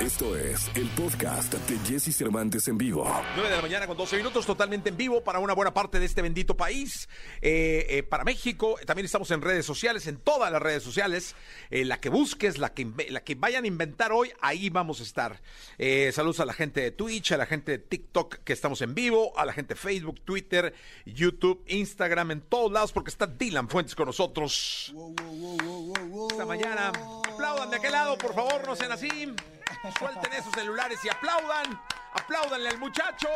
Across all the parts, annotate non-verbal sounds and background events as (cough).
Esto es el podcast de Jesse Cervantes en vivo. 9 de la mañana con 12 minutos, totalmente en vivo para una buena parte de este bendito país, eh, eh, para México. También estamos en redes sociales, en todas las redes sociales. Eh, la que busques, la que, la que vayan a inventar hoy, ahí vamos a estar. Eh, saludos a la gente de Twitch, a la gente de TikTok que estamos en vivo, a la gente de Facebook, Twitter, YouTube, Instagram, en todos lados, porque está Dylan Fuentes con nosotros esta mañana. Aplaudan de aquel lado, por favor, no sean así. Suelten esos celulares y aplaudan. Apláudanle al muchacho.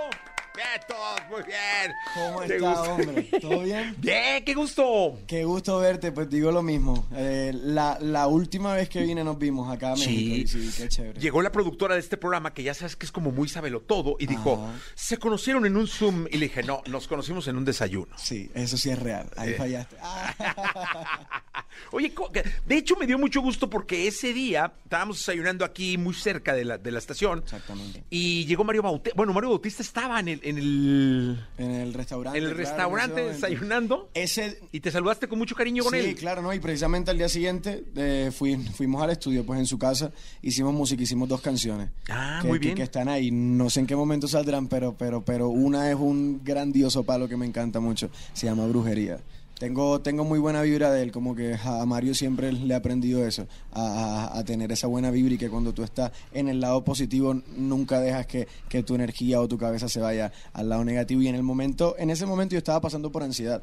Bien, todos, muy bien. ¿Cómo ¿Te está, gusta? hombre? ¿Todo bien? (laughs) Bien, qué gusto. Qué gusto verte, pues digo lo mismo. Eh, la, la última vez que vine nos vimos acá a México. Sí. Sí, qué chévere. Llegó la productora de este programa, que ya sabes que es como muy sabelo todo, y dijo, Ajá. se conocieron en un Zoom. Y le dije, no, nos conocimos en un desayuno. Sí, eso sí es real. Ahí Eh. fallaste. Ah. (laughs) Oye, de hecho me dio mucho gusto porque ese día estábamos desayunando aquí muy cerca de la, de la estación. Exactamente. Y llegó Mario Bautista. Bueno, Mario Bautista estaba en el, en el, En el restaurante. en el claro, restaurante en desayunando. Ese. Y te saludaste con mucho cariño con sí, él. claro, ¿no? Y precisamente al día siguiente eh, fui- fuimos al estudio, pues en su casa, hicimos música, hicimos dos canciones. Ah, que, muy que- bien. Que, están ahí. No sé en qué momento saldrán, pero, pero, pero una es un grandioso palo que me encanta mucho. Se llama Brujería. Tengo, tengo muy buena vibra de él, como que a Mario siempre le he aprendido eso, a, a- a tener esa buena vibra y que cuando tú estás en el lado positivo nunca dejas que, que tu energía o tu cabeza se vaya al lado negativo. Y en el momento, en ese momento yo estaba pasando por ansiedad.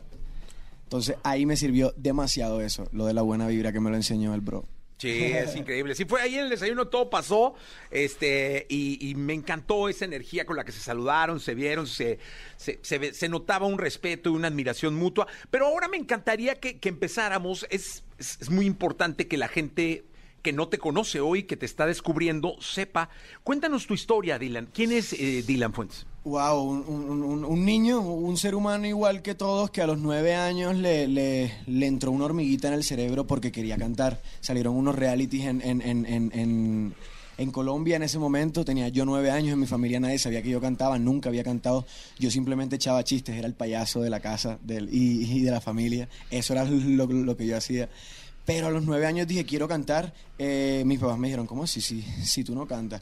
Entonces ahí me sirvió demasiado eso, lo de la buena vibra que me lo enseñó el bro. Sí, es increíble. Sí, fue ahí en el desayuno, todo pasó. Este, y, me encantó esa energía con la que se saludaron, se vieron, se, se, se notaba un respeto y una admiración mutua. Pero ahora me encantaría que, empezáramos. Es, es, es muy importante que la gente que no te conoce hoy, que te está descubriendo, sepa. Cuéntanos tu historia, Dylan. ¿Quién es eh, Dylan Fuentes? Wow, un, niño, un ser humano igual que todos, que a los nueve años le, le- le entró una hormiguita en el cerebro porque quería cantar. Salieron unos realities en, en, en, en, Colombia en ese momento. Tenía yo nueve años, en mi familia nadie sabía que yo cantaba, nunca había cantado. Yo simplemente echaba chistes, era el payaso de la casa del, y, de la familia. Eso era lo, lo que yo hacía. Pero a los nueve años dije, quiero cantar. Eh, mis papás me dijeron, ¿cómo si, si tú no cantas?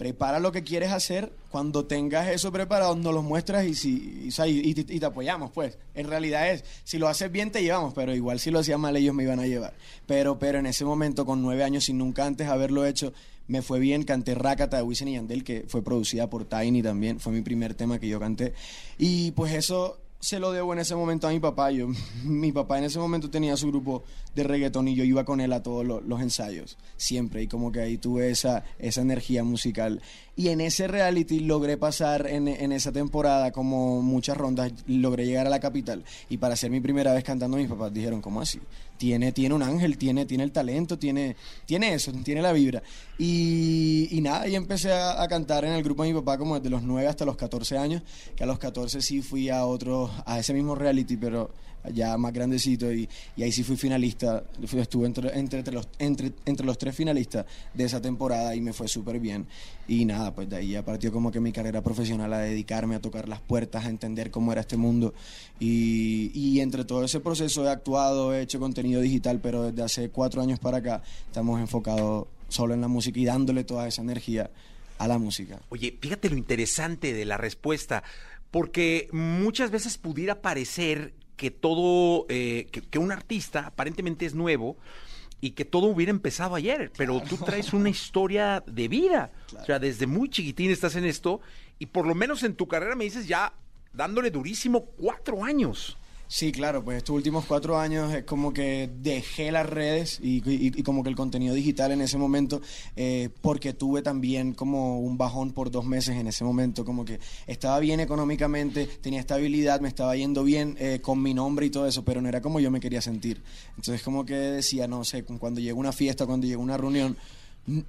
Prepara lo que quieres hacer. Cuando tengas eso preparado, nos lo muestras y, si, y, y- te- apoyamos, pues. En realidad es, si lo haces bien, te llevamos, pero igual si lo hacías mal, ellos me iban a llevar. Pero, pero en ese momento, con nueve años, sin nunca antes haberlo hecho, me fue bien. Canté Rakata de Wisin y Yandel, que fue producida por Tiny también. Fue mi primer tema que yo canté. Y pues eso se lo debo en ese momento a mi papá. Yo, (laughs) mi papá en ese momento tenía su grupo de reggaetón y yo iba con él a todos lo- los, ensayos, siempre. Y como que ahí tuve esa, esa energía musical. Y en ese reality logré pasar en, en esa temporada como muchas rondas, logré llegar a la capital. Y para ser mi primera vez cantando, mis papás dijeron, ¿cómo así? Tiene, tiene un ángel, tiene, tiene el talento, tiene, tiene eso, tiene la vibra. Y, nada, y empecé a, a cantar en el grupo de mi papá como desde los 9 hasta los 14 años, que a los 14 sí fui a otro, a ese mismo reality, pero ya más grandecito, y, y ahí sí fui finalista, estuve entre, entre, entre los, entre, entre los tres finalistas de esa temporada y me fue súper bien. Y nada, pues de ahí ya partió como que mi carrera profesional a dedicarme a tocar las puertas, a entender cómo era este mundo. Y, y entre todo ese proceso he actuado, he hecho contenido digital, pero desde hace cuatro años para acá estamos enfocados solo en la música y dándole toda esa energía a la música. Oye, fíjate lo interesante de la respuesta, porque muchas veces pudiera parecer que todo, eh, que, que un artista aparentemente es nuevo y que todo hubiera empezado ayer, pero tú traes una historia de vida. O sea, desde muy chiquitín estás en esto y por lo menos en tu carrera me dices ya dándole durísimo cuatro años. Sí, claro, pues estos últimos cuatro años es como que dejé las redes y, como que el contenido digital en ese momento, eh, porque tuve también como un bajón por dos meses en ese momento, como que estaba bien económicamente, tenía estabilidad, me estaba yendo bien eh, con mi nombre y todo eso, pero no era como yo me quería sentir. Entonces como que decía, no sé, cuando llega una fiesta, cuando llega una reunión,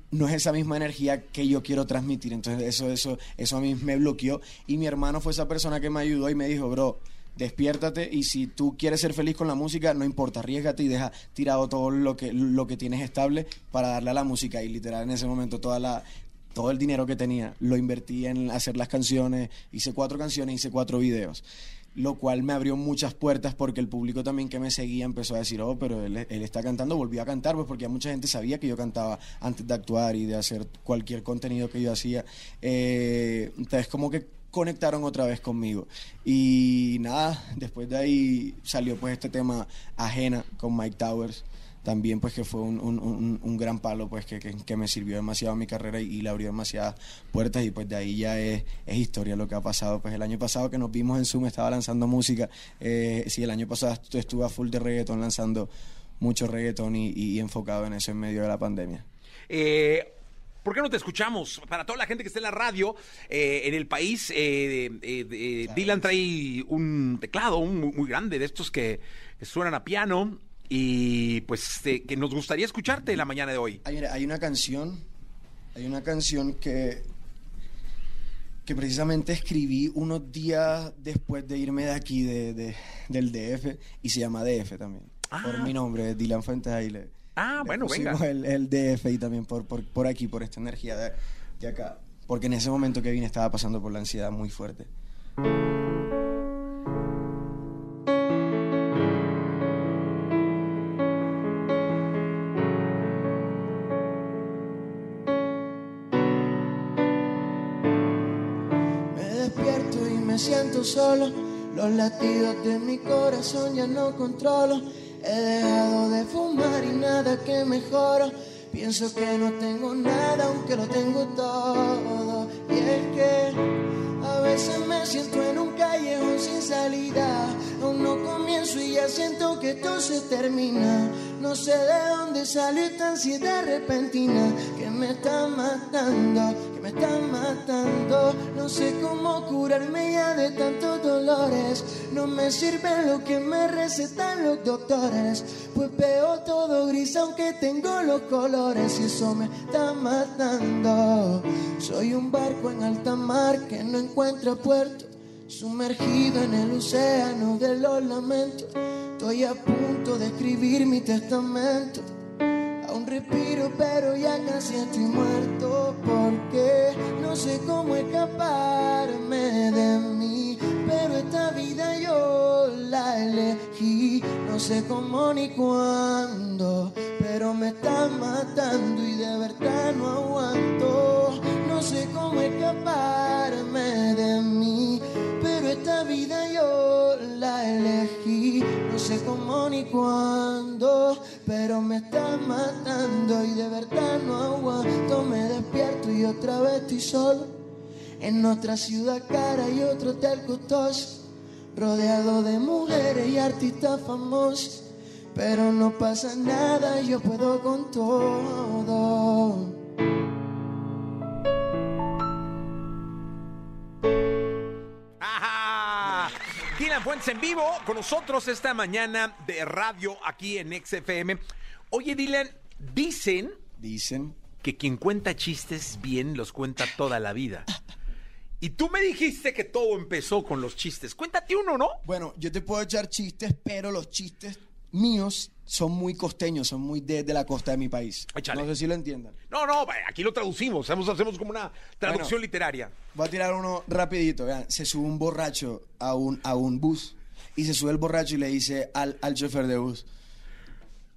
no es esa misma energía que yo quiero transmitir. Entonces eso, eso, eso a mí me bloqueó. Y mi hermano fue esa persona que me ayudó y me dijo, bro, despiértate y si tú quieres ser feliz con la música, no importa, arriesgate y deja tirado todo lo que, lo que tienes estable para darle a la música. Y literal en ese momento toda la, todo el dinero que tenía lo invertí en hacer las canciones, hice cuatro canciones, hice cuatro videos. lo cual me abrió muchas puertas porque el público también que me seguía empezó a decir, oh, pero él, está cantando, volvió a cantar, pues porque ya mucha gente sabía que yo cantaba antes de actuar y de hacer cualquier contenido que yo hacía. Eh, entonces como que conectaron otra vez conmigo. Y nada, después de ahí salió pues este tema Ajena con Mike Towers también pues que fue un, un, un, gran palo pues que, que, me sirvió demasiado mi carrera y, le abrió demasiadas puertas y pues de ahí ya es, es historia lo que ha pasado. Pues el año pasado que nos vimos en Zoom estaba lanzando música. Eh, sí el año pasado estu- estuve a full de reggaetón lanzando mucho reggaetón y, y enfocado en eso en medio de la pandemia. Eh, ¿Por qué no te escuchamos? Para toda la gente que está en la radio, eh, en el país, eh, eh, Dylan trae un teclado un muy, grande, de estos que, que suenan a piano, y pues eh, que nos gustaría escucharte la mañana de hoy. Hay, hay una canción, hay una canción que, que precisamente escribí unos días después de irme de aquí, de, de- del DF, y se llama DF también. Ah. Por mi nombre, Dylan Fuentes ahí le- Ah, le bueno, venga. pusimos El, el DF y también por, por, por aquí, por esta energía de, de acá. Porque en ese momento que vine estaba pasando por la ansiedad muy fuerte. Me despierto y me siento solo. Los latidos de mi corazón ya no controlo. He dejado de fumar y nada que mejoro. Pienso que no tengo nada, aunque lo tengo todo. Y es que a veces me siento en un callejón sin salida. Aún no comienzo y ya siento que todo se termina. No sé de dónde salió esta ansiedad repentina que me está matando, que me está matando. No sé cómo curarme ya de tantos dolores. No me sirve lo que me recetan los doctores. Pues veo todo gris aunque tengo los colores y eso me está matando. Soy un barco en alta mar que no encuentra puerto. Sumergido en el océano de los lamentos, estoy a punto de escribir mi testamento. Aún respiro, pero ya casi estoy muerto. Porque no sé cómo escaparme de mí. Pero esta vida yo la elegí. No sé cómo ni cuándo. Pero me está matando y de verdad no aguanto. No sé cómo escaparme de mí. Pero esta vida yo la elegí. Sé cómo ni cuándo. Pero me está matando y de verdad no aguanto. Me despierto y otra vez estoy solo. En otra ciudad cara y otro hotel costoso. Rodeado de mujeres y artistas famosos. Pero no pasa nada, yo puedo con todo. Fuentes en vivo con nosotros esta mañana de radio aquí en XFM. Oye, Dylan, dicen Dicen. que quien cuenta chistes bien los cuenta toda la vida. Y tú me dijiste que todo empezó con los chistes. Cuéntate uno, ¿no? Bueno, yo te puedo echar chistes, pero los chistes míos son muy costeños, son muy de, de la costa de mi país. Échale. No sé si lo entiendan. No, no, aquí lo traducimos. Hacemos, hacemos como una traducción Bueno. literaria. Voy a tirar uno rapidito. Vean, se sube un borracho a un, a un bus y se sube el borracho y le dice al, al chofer de bus.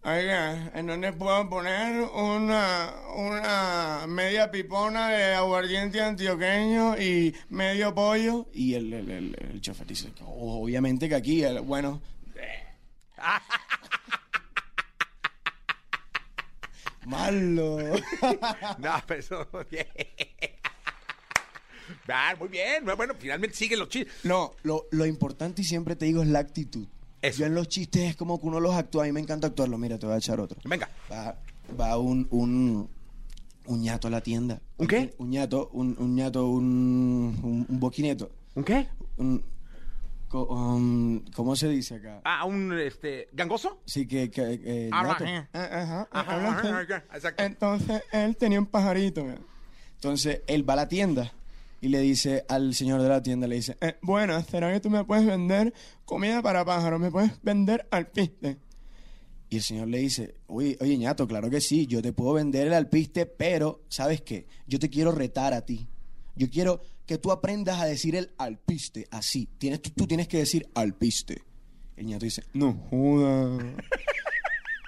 Oiga, ¿en dónde puedo poner una, una media pipona de aguardiente antioqueño y medio pollo? Y el, el, el- el chofer dice, obviamente que aquí, bueno... (laughs) Malo. (laughs) No, pero eso. bien. (laughs) Ah, muy bien. Bueno, finalmente siguen los chistes. No, lo, lo importante y siempre te digo es la actitud. Eso. Yo en los chistes es como que uno los actúa. A mí me encanta actuarlo. Mira, te voy a echar otro. Venga. Va, va un, un, un ñato a la tienda. ¿Un qué? Un ñato, un, un ñato, un, un, un boquineto. ¿Un qué? Un, um, ¿Cómo se dice acá? Ah, un este, gangoso. Sí, que... que eh, Ajá, Ajá, ajá, exacto. Entonces él tenía un pajarito. Entonces, él va a la tienda y le dice al señor de la tienda, le dice, Eh, bueno, ¿será que tú me puedes vender comida para pájaros? ¿Me puedes vender alpiste? Y el señor le dice, oye, oye, ñato, claro que sí, yo te puedo vender el alpiste, pero, ¿sabes qué? Yo te quiero retar a ti. Yo quiero que tú aprendas a decir el alpiste así. Tienes, tú, tienes que decir alpiste. El ñato dice, No joda.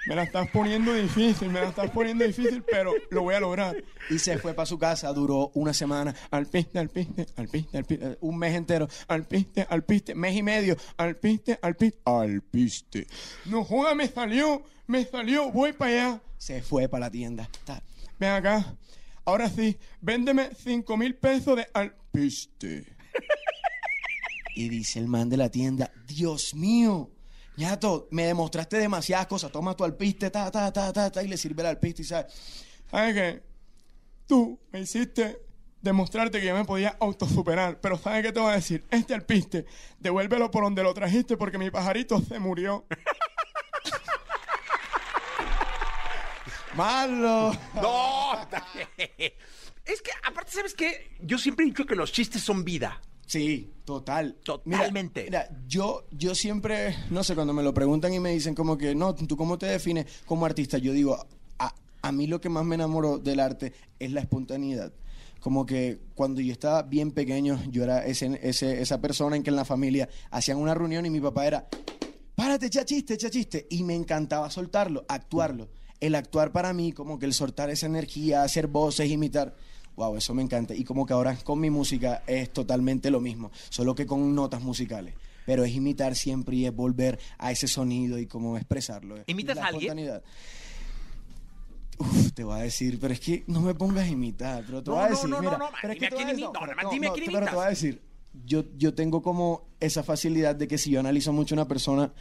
Me la estás poniendo difícil, me la estás poniendo difícil, pero lo voy a lograr. y se fue para su casa, duró una semana, Alpiste, alpiste, alpiste, alpiste, un mes entero, alpiste, alpiste, mes y medio, alpiste, alpiste, alpiste. No joda, me salió, me salió, voy para allá. se fue para la tienda. Ven acá. Ahora sí, véndeme cinco mil pesos de alpiste. Y dice el man de la tienda, Dios mío, ñato, me demostraste demasiadas cosas. Toma tu alpiste, ta, ta, ta, ta, ta, y le sirve el alpiste y sabe, ¿Sabes qué? Tú me hiciste demostrarte que yo me podía autosuperar, pero ¿sabes qué te voy a decir? Este alpiste, devuélvelo por donde lo trajiste porque mi pajarito se murió. Malo. No, es que aparte, ¿sabes qué? Yo siempre he dicho que los chistes son vida. Sí, total. Totalmente. Mira, mira, yo, yo siempre, no sé, cuando me lo preguntan y me dicen como que, no, ¿tú cómo te defines como artista? Yo digo, a, a mí lo que más me enamoró del arte es la espontaneidad. Como que cuando yo estaba bien pequeño, yo era ese, ese, esa persona en que en la familia hacían una reunión y mi papá era, párate, echa chiste, echa chiste. Y me encantaba soltarlo, actuarlo. El actuar para mí, como que el soltar esa energía, hacer voces, imitar. Wow, eso me encanta. Y como que ahora con mi música es totalmente lo mismo, solo que con notas musicales. Pero es imitar siempre y es volver a ese sonido y como expresarlo. ¿Imitas a alguien? Uf, te voy a decir, pero es que no me pongas a imitar, pero te No, voy a decir, no, no, mira, no, pero es que te voy a- no, no, dime quién pero te voy a decir, yo, yo tengo como esa facilidad de que si yo analizo mucho a una persona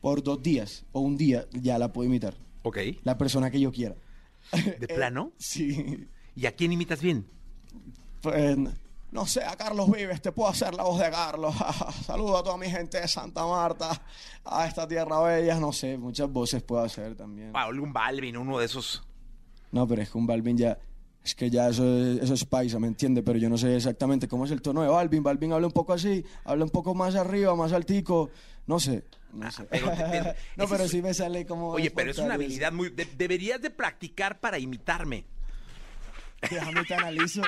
por dos días o un día, ya la puedo imitar. Ok. La persona que yo quiera. ¿De plano? (laughs) Sí. ¿Y a quién imitas bien? Pues, no sé, a Carlos Vives, te puedo hacer la voz de Carlos. (laughs) Saludo a toda mi gente de Santa Marta, a esta tierra bella. No sé, muchas voces puedo hacer también. Ah, algún Balvin, uno de esos. No, pero es que un Balvin ya. Es que ya eso es, eso es paisa, ¿me entiende? Pero yo no sé exactamente cómo es el tono de Balvin. Balvin habla un poco así, habla un poco más arriba, más altico. No sé. No sé. Ah, pero pero (laughs) no, pero es- sí me sale como. Oye, pero es una habilidad muy... de- deberías de practicar para imitarme. Déjame te analizo.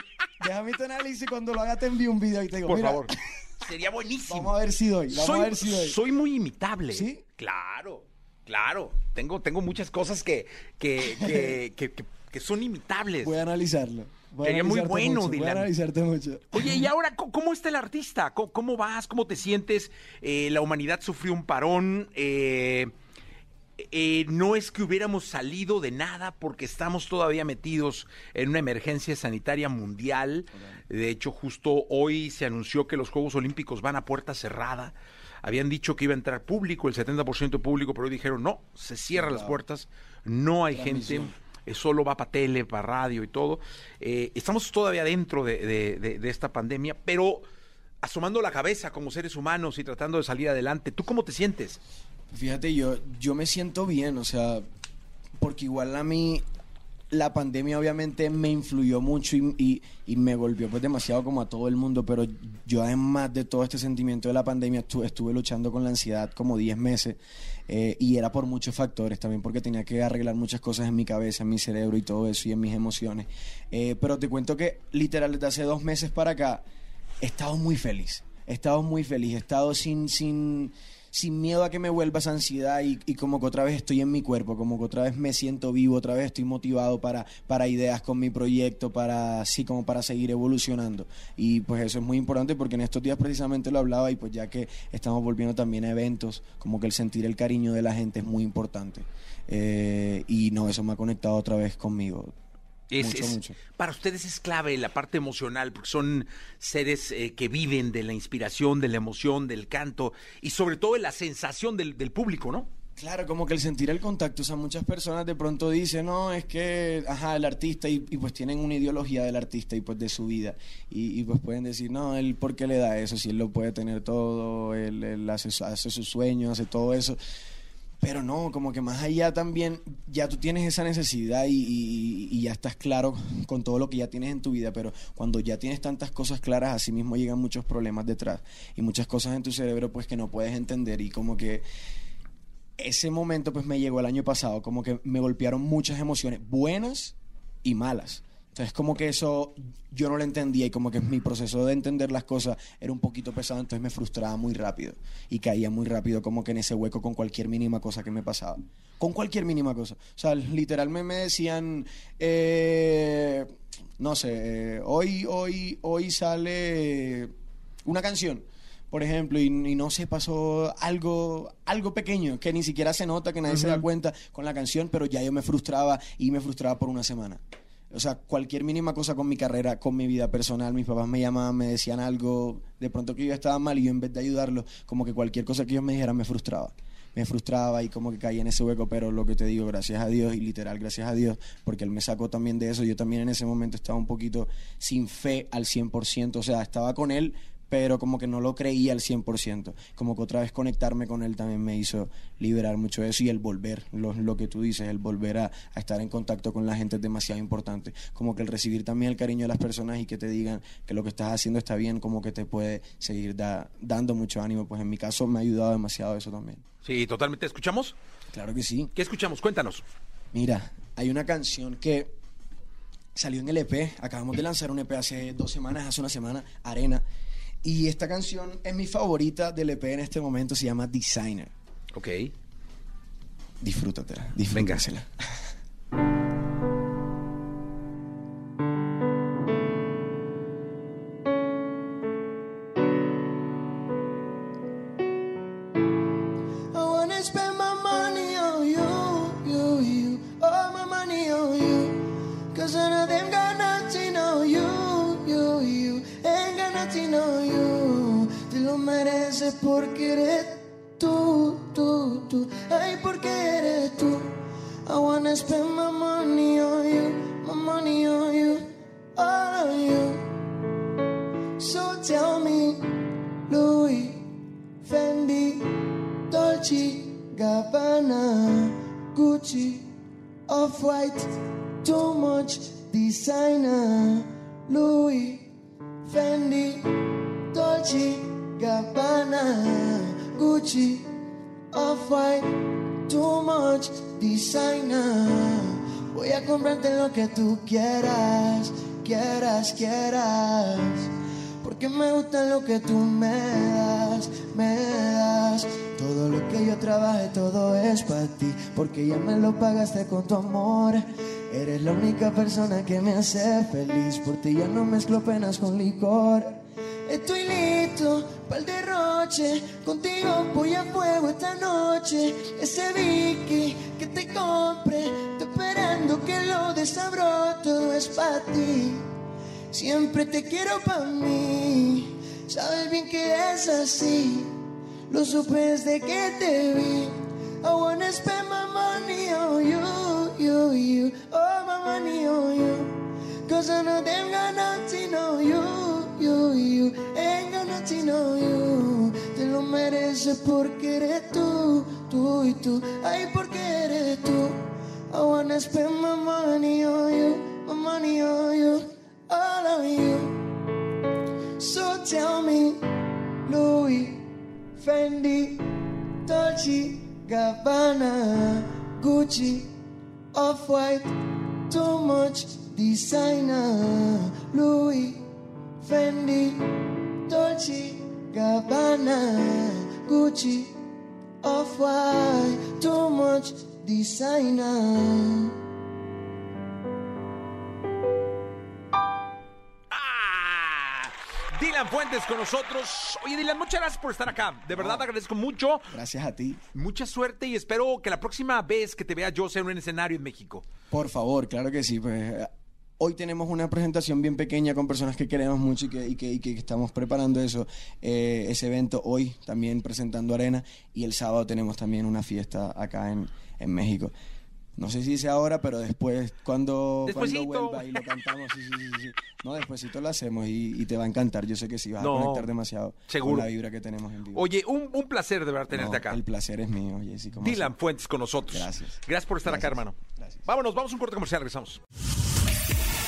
Déjame te analizo y cuando lo haga te envío un video y te digo, Por mira, favor. (laughs) Sería buenísimo. Vamos a ver si doy. Vamos soy, a ver si doy. soy muy imitable. ¿Sí? Claro, claro. Tengo, tengo muchas cosas que, que, que, (laughs) que- que- son imitables. Voy a analizarlo. Voy a Sería muy bueno, mucho, Voy Dylan. a analizarte mucho. Oye, y (laughs) ahora, ¿cómo, está el artista? ¿Cómo, cómo vas? ¿Cómo te sientes? Eh, la humanidad sufrió un parón. eh, eh, no es que hubiéramos salido de nada porque estamos todavía metidos en una emergencia sanitaria mundial. De hecho, justo hoy se anunció que los Juegos Olímpicos van a puerta cerrada. Habían dicho que iba a entrar público, el 70% público, pero hoy dijeron no, se cierran las puertas, no hay gente, solo va para tele, para radio y todo. Eh, estamos todavía dentro de, de- de- de esta pandemia, pero asomando la cabeza como seres humanos y tratando de salir adelante. ¿Tú cómo te sientes? Fíjate, yo, yo me siento bien, o sea, porque igual a mí la pandemia obviamente me influyó mucho y, y- me golpeó pues demasiado como a todo el mundo, pero yo además de todo este sentimiento de la pandemia estuve, estuve luchando con la ansiedad como 10 meses eh, y era por muchos factores, también porque tenía que arreglar muchas cosas en mi cabeza, en mi cerebro y todo eso y en mis emociones. Eh, pero te cuento que literal desde hace dos meses para acá he estado muy feliz. He estado muy feliz. He estado sin, sin, sin miedo a que me vuelva esa ansiedad y, y como que otra vez estoy en mi cuerpo, como que otra vez me siento vivo, otra vez estoy motivado para, para ideas con mi proyecto, para así como para seguir evolucionando. Y pues eso es muy importante porque en estos días precisamente lo hablaba y pues ya que estamos volviendo también a eventos, como que el sentir el cariño de la gente es muy importante. Eh, y no, eso me ha conectado otra vez conmigo. Es- Mucho, es- mucho. Para ustedes es clave la parte emocional, porque son seres eh, que viven de la inspiración, de la emoción, del canto y sobre todo de la sensación del, del público, ¿no? Claro, como que el sentir el contacto, o sea, muchas personas de pronto dicen, no, es que, ajá, el artista, y, y pues tienen una ideología del artista y pues de su vida, y, y pues pueden decir, no, él, ¿por qué le da eso? Si él lo puede tener todo, él, él hace, su- hace sus sueños, hace todo eso. Pero no, como que más allá también, ya tú tienes esa necesidad y, ya estás claro con todo lo que ya tienes en tu vida, pero cuando ya tienes tantas cosas claras, así mismo llegan muchos problemas detrás y muchas cosas en tu cerebro pues que no puedes entender y como que ese momento pues me llegó el año pasado, como que me golpearon muchas emociones, buenas y malas. Entonces como que eso yo no lo entendía y como que mi proceso de entender las cosas era un poquito pesado, entonces me frustraba muy rápido y caía muy rápido como que en ese hueco con cualquier mínima cosa que me pasaba. Con cualquier mínima cosa. O sea, literalmente me decían, eh, no sé, eh, hoy, hoy, hoy sale una canción por ejemplo, y, y no se pasó algo, algo pequeño que ni siquiera se nota, que nadie se da cuenta con la canción, pero ya yo me frustraba y me frustraba por una semana. O sea, cualquier mínima cosa con mi carrera, con mi vida personal, mis papás me llamaban, me decían algo, de pronto que yo estaba mal y yo en vez de ayudarlos, como que cualquier cosa que ellos me dijeran me frustraba. Me frustraba y como que caía en ese hueco, pero lo que te digo, gracias a Dios y literal gracias a Dios, porque Él me sacó también de eso. Yo también en ese momento estaba un poquito sin fe al 100%, o sea, estaba con Él, pero como que no lo creía al 100%. Como que otra vez conectarme con él también me hizo liberar mucho eso y el volver, lo, lo que tú dices, el volver a, a, estar en contacto con la gente es demasiado importante. Como que el recibir también el cariño de las personas y que te digan que lo que estás haciendo está bien, como que te puede seguir da, dando mucho ánimo. Pues en mi caso me ha ayudado demasiado eso también. Sí, totalmente. ¿Escuchamos? Claro que sí. ¿Qué escuchamos? Cuéntanos. Mira, hay una canción que salió en el EP, acabamos de lanzar un EP hace dos semanas, hace una semana, Arena. Y esta canción es mi favorita del EP en este momento, se llama Designer. Ok. Disfrútatela, (laughs) disfrútasela. porque eres tú, tú, tú. Ay, porque eres tú. I wanna spend my money on you, my money on you, all on you. So tell me, Louis, Fendi, Dolce, Gabbana, Gucci, Off-White, too much designer. Gucci, Off-White, too much designer. Voy a comprarte lo que tú quieras, quieras, quieras. Porque me gusta lo que tú me das, me das. Todo lo que yo trabaje, todo es para ti. Porque ya me lo pagaste con tu amor. Eres la única persona que me hace feliz. Por ti ya no mezclo penas con licor. Estoy listo para Contigo voy a fuego esta noche. Ese Vicky que te compre. Estoy esperando que lo desabro. Todo es para ti. Siempre te quiero para mí. Sabes bien que es así. Lo supe desde que te vi. I wanna spend my money on you, you, you. Oh, my money on you. Cause I know them got nothing on you, you, you. Ain't got you. Mereces porque eres tú, tú y tú. Ay, porque eres tú. I wanna spend my money on you, my money on you, all on you. So tell me, Louis, Fendi, Dolce, Gabbana, Gucci, Off-White, too much designer. Louis, Fendi, Dolce, Gabbana, Gucci, Off-White, too much designer. ¡Ah! Dylan Fuentes con nosotros. Oye, Dylan, muchas gracias por estar acá. De verdad, te agradezco mucho. Gracias a ti. Mucha suerte y espero que la próxima vez que te vea yo sea en un escenario en México. Por favor, claro que sí. Pues hoy tenemos una presentación bien pequeña con personas que queremos mucho y que, y que, y que estamos preparando eso, eh, ese evento hoy, también presentando Arena, y el sábado tenemos también una fiesta acá en, en México. No sé si dice ahora, pero después, cuando, cuando vuelva y lo cantamos, sí, sí, sí, sí. No, despuésito lo hacemos y, y, te va a encantar. Yo sé que sí, vas no, a conectar demasiado seguro. con la vibra que tenemos en vivo. Oye, un, un placer de verdad tenerte no, acá. El placer es mío, como Dylan Fuentes con nosotros. Gracias. Gracias por estar Gracias. acá, hermano. Gracias. Vámonos, vamos a un corte comercial, regresamos.